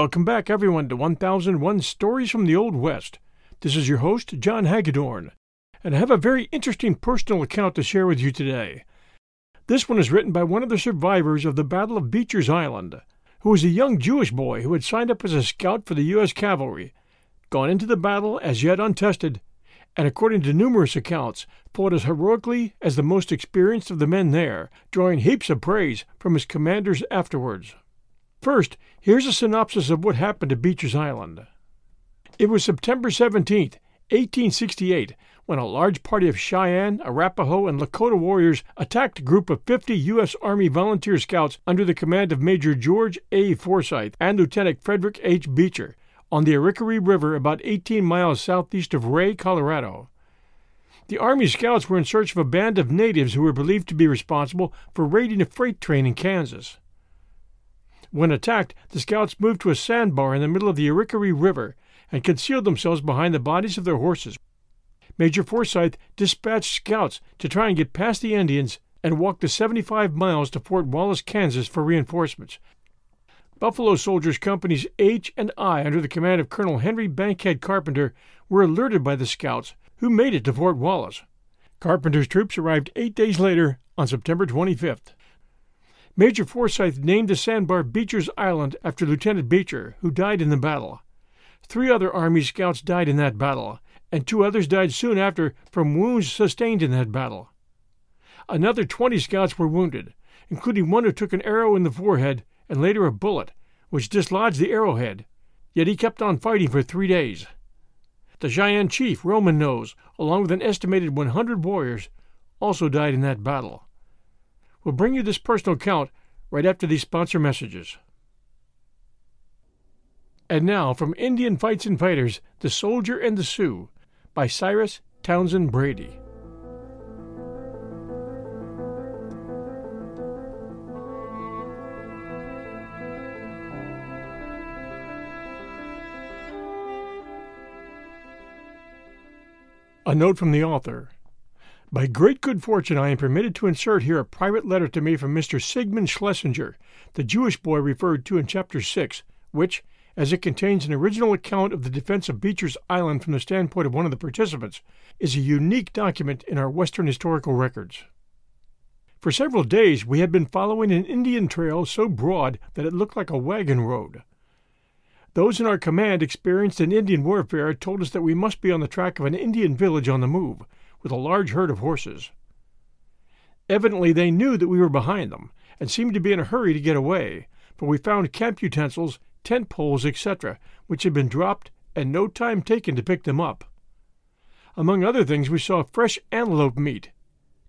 Welcome back, everyone, to 1001 Stories from the Old West. This is your host, John Hagedorn, and I have a very interesting personal account to share with you today. This one is written by one of the survivors of the Battle of Beecher's Island, who was a young Jewish boy who had signed up as a scout for the U.S. Cavalry, gone into the battle as yet untested, and according to numerous accounts, fought as heroically as the most experienced of the men there, drawing heaps of praise from his commanders afterwards. First, here's a synopsis of what happened to Beecher's Island. It was September 17, 1868, when a large party of Cheyenne, Arapaho, and Lakota warriors attacked a group of 50 U.S. Army volunteer scouts under the command of Major George A. Forsyth and Lieutenant Frederick H. Beecher on the Arickaree River about 18 miles southeast of Wray, Colorado. The Army scouts were in search of a band of natives who were believed to be responsible for raiding a freight train in Kansas. When attacked, the scouts moved to a sandbar in the middle of the Arickaree River and concealed themselves behind the bodies of their horses. Major Forsyth dispatched scouts to try and get past the Indians and walk the 75 miles to Fort Wallace, Kansas for reinforcements. Buffalo Soldiers Companies H and I, under the command of Colonel Henry Bankhead Carpenter, were alerted by the scouts, who made it to Fort Wallace. Carpenter's troops arrived eight days later on September 25th. Major Forsyth named the sandbar Beecher's Island after Lieutenant Beecher, who died in the battle. Three other Army scouts died in that battle, and two others died soon after from wounds sustained in that battle. Another 20 scouts were wounded, including one who took an arrow in the forehead and later a bullet, which dislodged the arrowhead, yet he kept on fighting for three days. The Cheyenne chief, Roman Nose, along with an estimated 100 warriors, also died in that battle. We'll bring you this personal account right after these sponsor messages. And now, from Indian Fights and Fighters, The Soldier and the Sioux, by Cyrus Townsend Brady. A note from the author. By great good fortune, I am permitted to insert here a private letter to me from Mr. Sigmund Schlesinger, the Jewish boy referred to in Chapter 6, which, as it contains an original account of the defense of Beecher's Island from the standpoint of one of the participants, is a unique document in our Western historical records. For several days we had been following an Indian trail so broad that it looked like a wagon road. Those in our command experienced in Indian warfare told us that we must be on the track of an Indian village on the move, with a large herd of horses. Evidently, they knew that we were behind them and seemed to be in a hurry to get away, for we found camp utensils, tent poles, etc., which had been dropped and no time taken to pick them up. Among other things, we saw fresh antelope meat,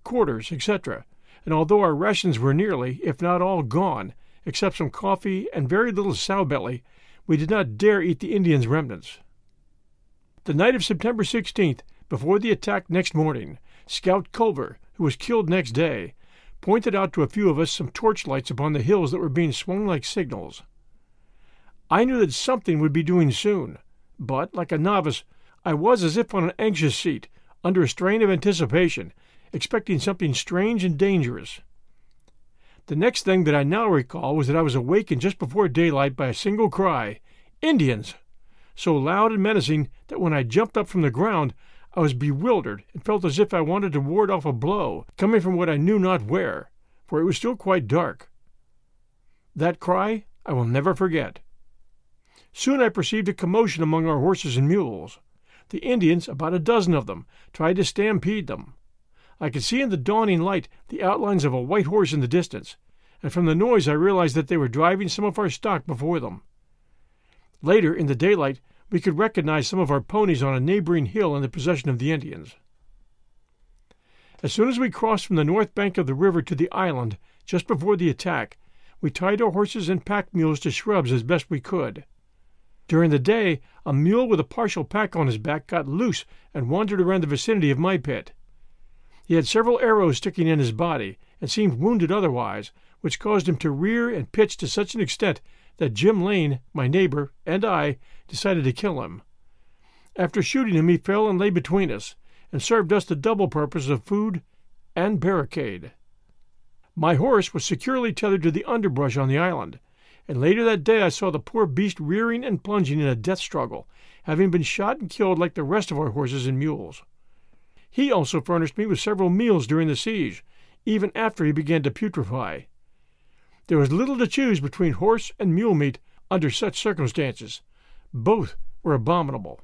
quarters, etc., and although our rations were nearly, if not all, gone, except some coffee and very little sow belly, we did not dare eat the Indians' remnants. The night of September 16th before the attack next morning, Scout Culver, who was killed next day, pointed out to a few of us some torchlights upon the hills that were being swung like signals. I knew that something would be doing soon, but, like a novice, I was as if on an anxious seat, under a strain of anticipation, expecting something strange and dangerous. The next thing that I now recall was that I was awakened just before daylight by a single cry Indians! so loud and menacing that when I jumped up from the ground, I was bewildered and felt as if I wanted to ward off a blow coming from what I knew not where, for it was still quite dark. That cry I will never forget. Soon I perceived a commotion among our horses and mules. The Indians, about a dozen of them, tried to stampede them. I could see in the dawning light the outlines of a white horse in the distance, and from the noise I realized that they were driving some of our stock before them. Later, in the daylight, we could recognize some of our ponies on a neighboring hill in the possession of the Indians. As soon as we crossed from the north bank of the river to the island, just before the attack, we tied our horses and pack mules to shrubs as best we could. During the day, a mule with a partial pack on his back got loose and wandered around the vicinity of my pit. He had several arrows sticking in his body and seemed wounded otherwise, which caused him to rear and pitch to such an extent that Jim Lane, my neighbor, and I decided to kill him. After shooting him, he fell and lay between us, and served us the double purpose of food and barricade. My horse was securely tethered to the underbrush on the island, and later that day I saw the poor beast rearing and plunging in a death struggle, having been shot and killed like the rest of our horses and mules. He also furnished me with several meals during the siege, even after he began to putrefy. There was little to choose between horse and mule meat under such circumstances. Both were abominable.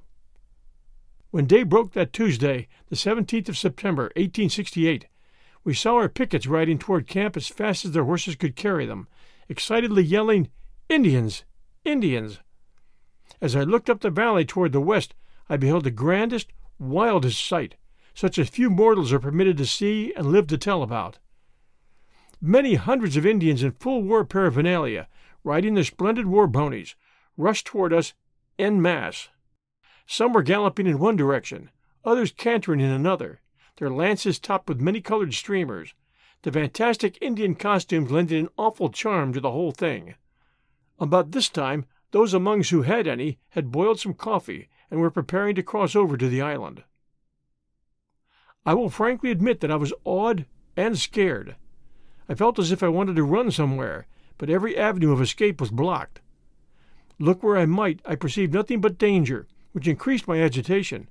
When day broke that Tuesday, the 17th of September, 1868, we saw our pickets riding toward camp as fast as their horses could carry them, excitedly yelling, Indians! Indians! As I looked up the valley toward the west, I beheld the grandest, wildest sight, such as few mortals are permitted to see and live to tell about. Many hundreds of Indians in full war paraphernalia, riding their splendid war ponies, rushed toward us en masse. Some were galloping in one direction, others cantering in another, their lances topped with many colored streamers, the fantastic Indian costumes lending an awful charm to the whole thing. About this time, those among us who had any had boiled some coffee and were preparing to cross over to the island. I will frankly admit that I was awed and scared. I felt as if I wanted to run somewhere, but every avenue of escape was blocked. Look where I might, I perceived nothing but danger, which increased my agitation.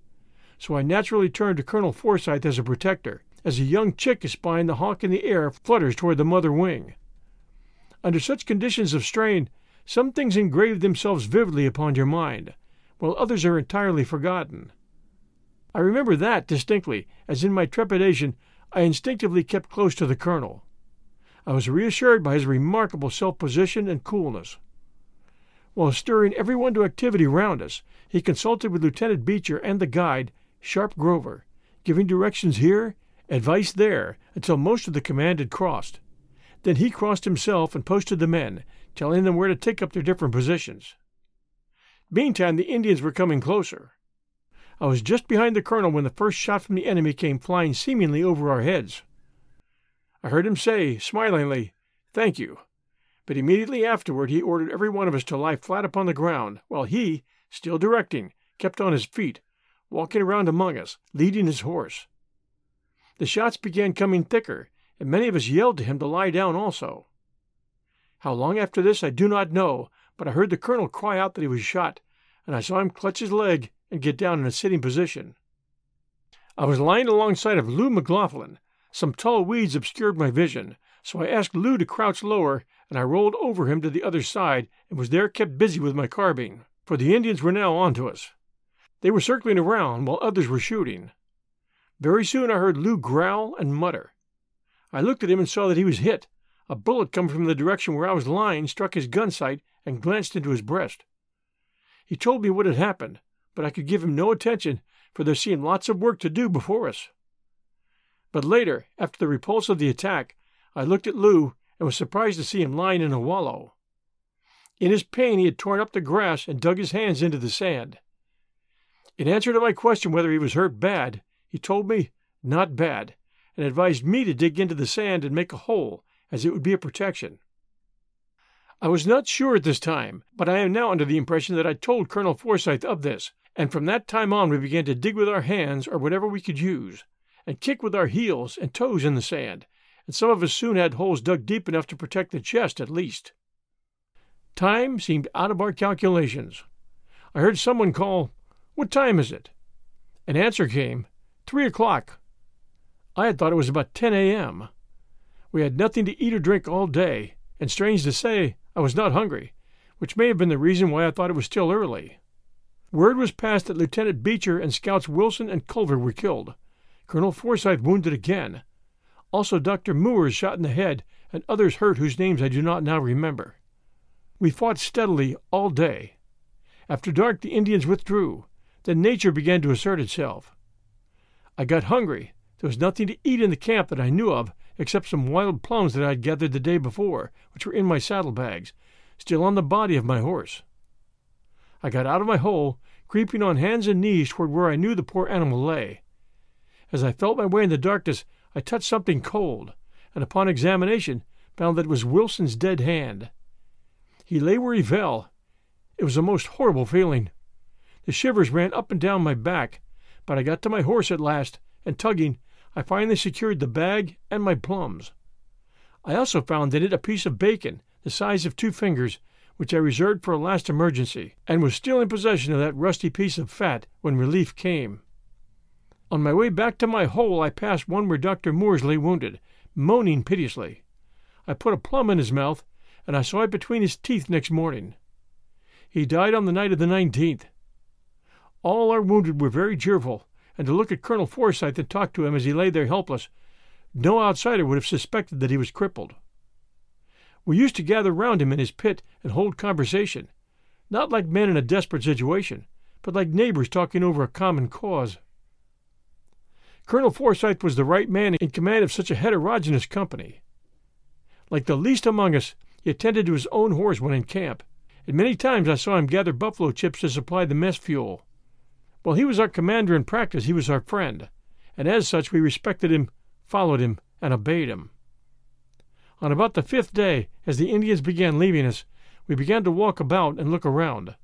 So I naturally turned to Colonel Forsyth as a protector, as a young chick espying the hawk in the air flutters toward the mother wing. Under such conditions of strain, some things engrave themselves vividly upon your mind, while others are entirely forgotten. I remember that distinctly, as in my trepidation I instinctively kept close to the colonel. I was reassured by his remarkable self possession and coolness. While stirring everyone to activity round us, he consulted with Lieutenant Beecher and the guide, Sharp Grover, giving directions here, advice there, until most of the command had crossed. Then he crossed himself and posted the men, telling them where to take up their different positions. Meantime, the Indians were coming closer. I was just behind the colonel when the first shot from the enemy came flying seemingly over our heads. I heard him say, smilingly, Thank you. But immediately afterward he ordered every one of us to lie flat upon the ground, while he, still directing, kept on his feet, walking around among us, leading his horse. The shots began coming thicker, and many of us yelled to him to lie down also. How long after this I do not know, but I heard the colonel cry out that he was shot, and I saw him clutch his leg and get down in a sitting position. I was lying alongside of Lou McLaughlin, some tall weeds obscured my vision, so I asked Lou to crouch lower, and I rolled over him to the other side and was there kept busy with my carbine, for the Indians were now on to us. They were circling around while others were shooting. Very soon I heard Lou growl and mutter. I looked at him and saw that he was hit. A bullet coming from the direction where I was lying struck his gun sight and glanced into his breast. He told me what had happened, but I could give him no attention, for there seemed lots of work to do before us. But later, after the repulse of the attack, I looked at Lou and was surprised to see him lying in a wallow. In his pain, he had torn up the grass and dug his hands into the sand. In answer to my question whether he was hurt bad, he told me not bad, and advised me to dig into the sand and make a hole, as it would be a protection. I was not sure at this time, but I am now under the impression that I told Colonel Forsyth of this, and from that time on we began to dig with our hands or whatever we could use and kick with our heels and toes in the sand, and some of us soon had holes dug deep enough to protect the chest at least. Time seemed out of our calculations. I heard someone call, What time is it? An answer came, Three o'clock. I had thought it was about 10 a.m. We had nothing to eat or drink all day, and strange to say, I was not hungry, which may have been the reason why I thought it was still early. Word was passed that Lieutenant Beecher and Scouts Wilson and Culver were killed, Colonel Forsyth wounded again. Also, Dr. Mooers shot in the head, and others hurt whose names I do not now remember. We fought steadily all day. After dark, the Indians withdrew. Then nature began to assert itself. I got hungry. There was nothing to eat in the camp that I knew of, except some wild plums that I had gathered the day before, which were in my saddlebags, still on the body of my horse. I got out of my hole, creeping on hands and knees toward where I knew the poor animal lay. As I felt my way in the darkness, I touched something cold, and upon examination found that it was Wilson's dead hand. He lay where he fell. It was a most horrible feeling. The shivers ran up and down my back, but I got to my horse at last, and tugging, I finally secured the bag and my plums. I also found in it a piece of bacon, the size of two fingers, which I reserved for a last emergency, and was still in possession of that rusty piece of fat when relief came. On my way back to my hole, I passed one where Dr. Mooers lay wounded, moaning piteously. I put a plum in his mouth, and I saw it between his teeth next morning. He died on the night of the nineteenth. All our wounded were very cheerful, and to look at Colonel Forsyth and talk to him as he lay there helpless, no outsider would have suspected that he was crippled. We used to gather round him in his pit and hold conversation, not like men in a desperate situation, but like neighbors talking over a common cause. Colonel Forsyth was the right man in command of such a heterogeneous company. Like the least among us, he attended to his own horse when in camp, and many times I saw him gather buffalo chips to supply the mess fuel. While he was our commander in practice, he was our friend, and as such we respected him, followed him, and obeyed him. On about the fifth day, as the Indians began leaving us, we began to walk about and look around.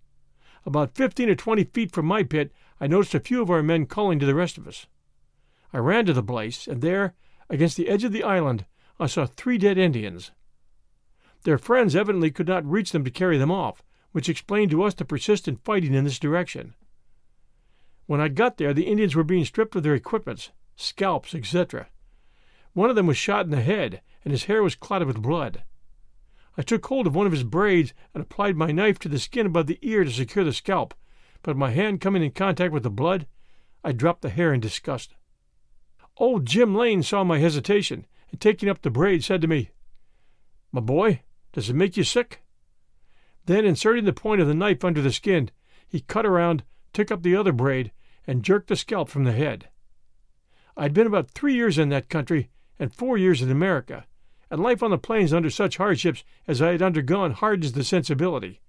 About fifteen or twenty feet from my pit, I noticed a few of our men calling to the rest of us. I ran to the place, and there, against the edge of the island, I saw three dead Indians. Their friends evidently could not reach them to carry them off, which explained to us the persistent fighting in this direction. When I got there, the Indians were being stripped of their equipments, scalps, etc. One of them was shot in the head, and his hair was clotted with blood. I took hold of one of his braids and applied my knife to the skin above the ear to secure the scalp, but my hand coming in contact with the blood, I dropped the hair in disgust. Old Jim Lane saw my hesitation, and taking up the braid, said to me, My boy, does it make you sick? Then, inserting the point of the knife under the skin, he cut around, took up the other braid, and jerked the scalp from the head. I'd been about three years in that country and four years in America, and life on the plains under such hardships as I had undergone hardens the sensibility.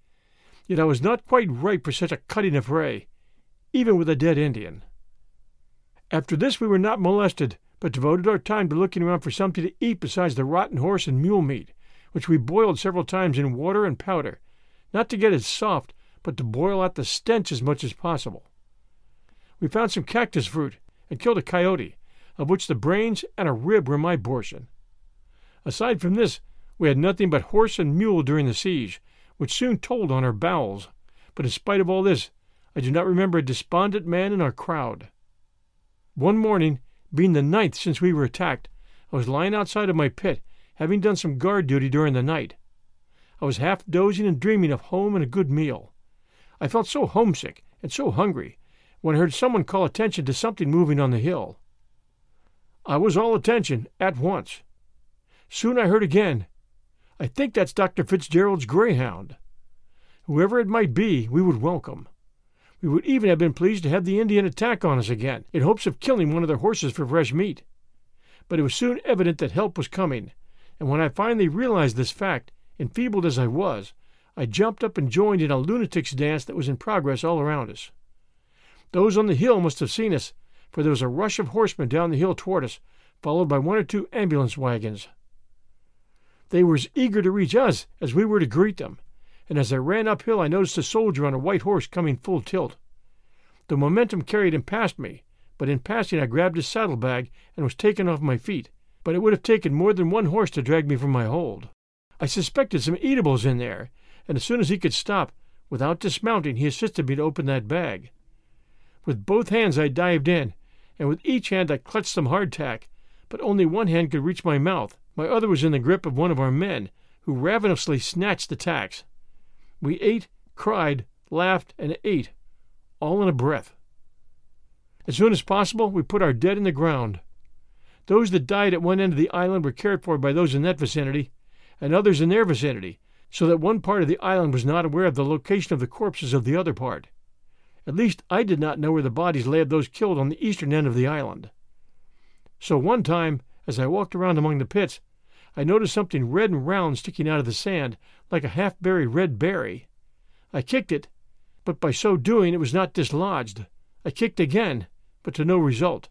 Yet I was not quite ripe for such a cutting affray, even with a dead Indian. After this we were not molested, but devoted our time to looking around for something to eat besides the rotten horse and mule meat, which we boiled several times in water and powder, not to get it soft, but to boil out the stench as much as possible. We found some cactus fruit and killed a coyote, of which the brains and a rib were my portion. Aside from this, we had nothing but horse and mule during the siege, which soon told on our bowels. But in spite of all this, I do not remember a despondent man in our crowd. One morning, being the ninth since we were attacked, I was lying outside of my pit, having done some guard duty during the night. I was half dozing and dreaming of home and a good meal. I felt so homesick and so hungry when I heard someone call attention to something moving on the hill. I was all attention at once. Soon I heard again, I think that's Dr. Fitzgerald's greyhound. Whoever it might be, we would welcome. We would even have been pleased to have the Indian attack on us again, in hopes of killing one of their horses for fresh meat. But it was soon evident that help was coming, and when I finally realized this fact, enfeebled as I was, I jumped up and joined in a lunatic's dance that was in progress all around us. Those on the hill must have seen us, for there was a rush of horsemen down the hill toward us, followed by one or two ambulance wagons. They were as eager to reach us as we were to greet them, and as I ran uphill I noticed a soldier on a white horse coming full tilt. The momentum carried him past me, but in passing I grabbed his saddlebag and was taken off my feet, but it would have taken more than one horse to drag me from my hold. I suspected some eatables in there, and as soon as he could stop, without dismounting, he assisted me to open that bag. With both hands I dived in, and with each hand I clutched some hardtack, but only one hand could reach my mouth, my other was in the grip of one of our men, who ravenously snatched the tacks. We ate, cried, laughed, and ate, all in a breath. As soon as possible, we put our dead in the ground. Those that died at one end of the island were cared for by those in that vicinity, and others in their vicinity, so that one part of the island was not aware of the location of the corpses of the other part. At least I did not know where the bodies lay of those killed on the eastern end of the island. So one time as I walked around among the pits, I noticed something red and round sticking out of the sand, like a half buried red berry. I kicked it, but by so doing it was not dislodged. I kicked again, but to no result.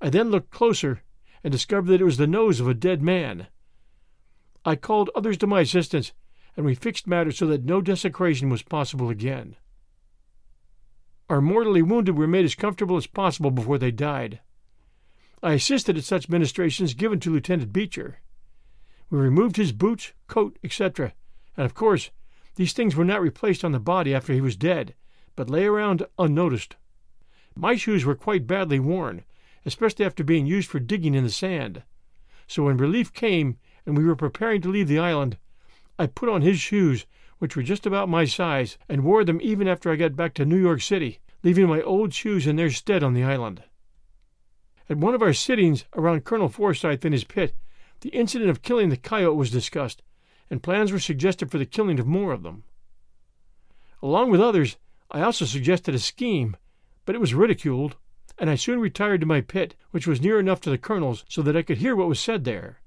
I then looked closer and discovered that it was the nose of a dead man. I called others to my assistance, and we fixed matters so that no desecration was possible again. Our mortally wounded were made as comfortable as possible before they died. I assisted at such ministrations given to Lieutenant Beecher. We removed his boots, coat, etc., and of course These things were not replaced on the body after he was dead, but lay around unnoticed. My shoes were quite badly worn, especially after being used for digging in the sand. So when relief came and we were preparing to leave the island, I put on his shoes, which were just about my size, and wore them even after I got back to New York City, leaving my old shoes in their stead on the island. At one of our sittings around Colonel Forsyth in his pit, the incident of killing the coyote was discussed, and plans were suggested for the killing of more of them. Along with others, I also suggested a scheme, but it was ridiculed, and I soon retired to my pit, which was near enough to the colonel's so that I could hear what was said there.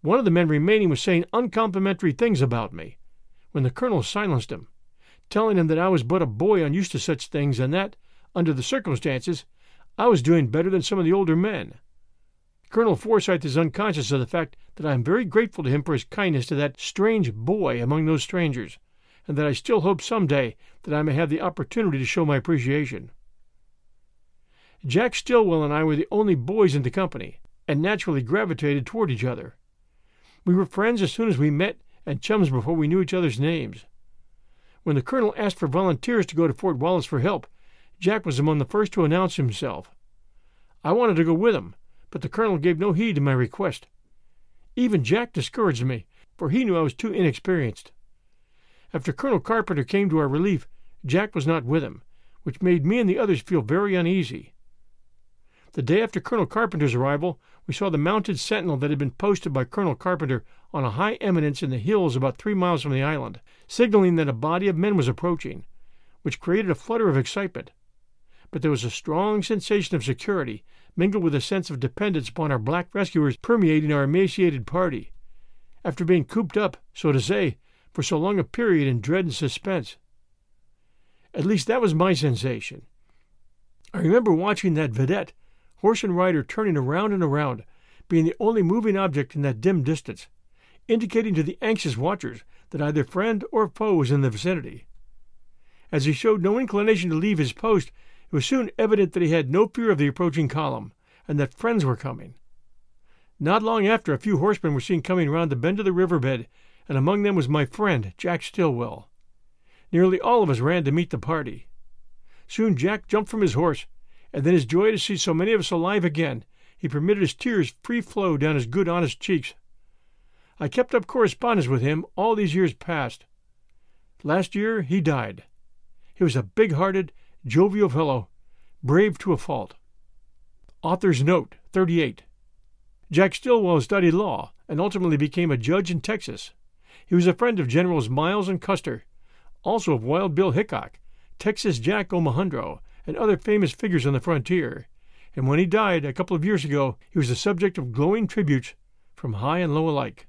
One of the men remaining was saying uncomplimentary things about me, when the colonel silenced him, telling him that I was but a boy unused to such things, and that, under the circumstances, I was doing better than some of the older men. Colonel Forsyth is unconscious of the fact that I am very grateful to him for his kindness to that strange boy among those strangers, and that I still hope some day that I may have the opportunity to show my appreciation. Jack Stillwell and I were the only boys in the company, and naturally gravitated toward each other. We were friends as soon as we met, and chums before we knew each other's names. When the colonel asked for volunteers to go to Fort Wallace for help, Jack was among the first to announce himself. I wanted to go with him, but the colonel gave no heed to my request. Even Jack discouraged me, for he knew I was too inexperienced. After Colonel Carpenter came to our relief, Jack was not with him, which made me and the others feel very uneasy. The day after Colonel Carpenter's arrival, we saw the mounted sentinel that had been posted by Colonel Carpenter on a high eminence in the hills about three miles from the island, signaling that a body of men was approaching, which created a flutter of excitement but there was a strong sensation of security, mingled with a sense of dependence upon our black rescuers permeating our emaciated party, after being cooped up, so to say, for so long a period in dread and suspense. At least that was my sensation. I remember watching that vedette, horse and rider turning around and around, being the only moving object in that dim distance, indicating to the anxious watchers that either friend or foe was in the vicinity. As he showed no inclination to leave his post, it was soon evident that he had no fear of the approaching column, and that friends were coming. Not long after, a few horsemen were seen coming round the bend of the river bed, and among them was my friend, Jack Stillwell. Nearly all of us ran to meet the party. Soon Jack jumped from his horse, and then his joy to see so many of us alive again, he permitted his tears free flow down his good honest cheeks. I kept up correspondence with him all these years past. Last year he died. He was a big hearted, jovial fellow, brave to a fault. Author's Note 38 Jack Stillwell studied law and ultimately became a judge in Texas. He was a friend of Generals Miles and Custer, also of Wild Bill Hickok, Texas Jack Omohundro, and other famous figures on the frontier. And when he died a couple of years ago, he was the subject of glowing tributes from high and low alike.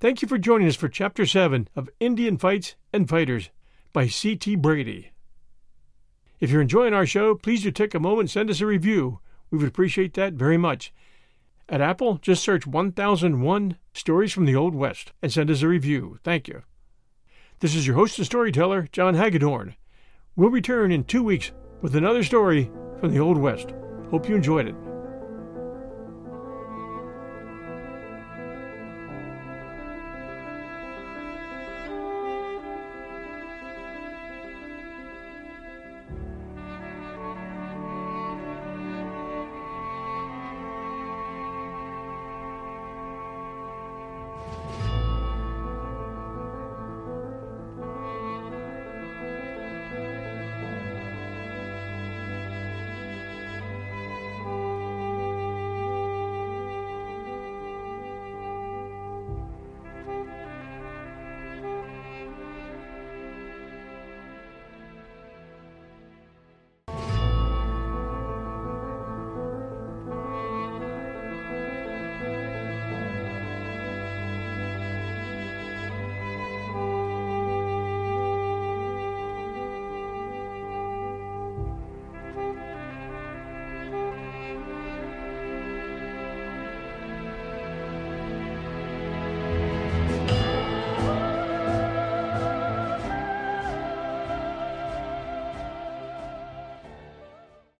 Thank you for joining us for Chapter 7 of Indian Fights and Fighters by C.T. Brady. If you're enjoying our show, please do take a moment and send us a review. We would appreciate that very much. At Apple, just search 1001 Stories from the Old West and send us a review. Thank you. This is your host and storyteller, John Hagedorn. We'll return in two weeks with another story from the Old West. Hope you enjoyed it.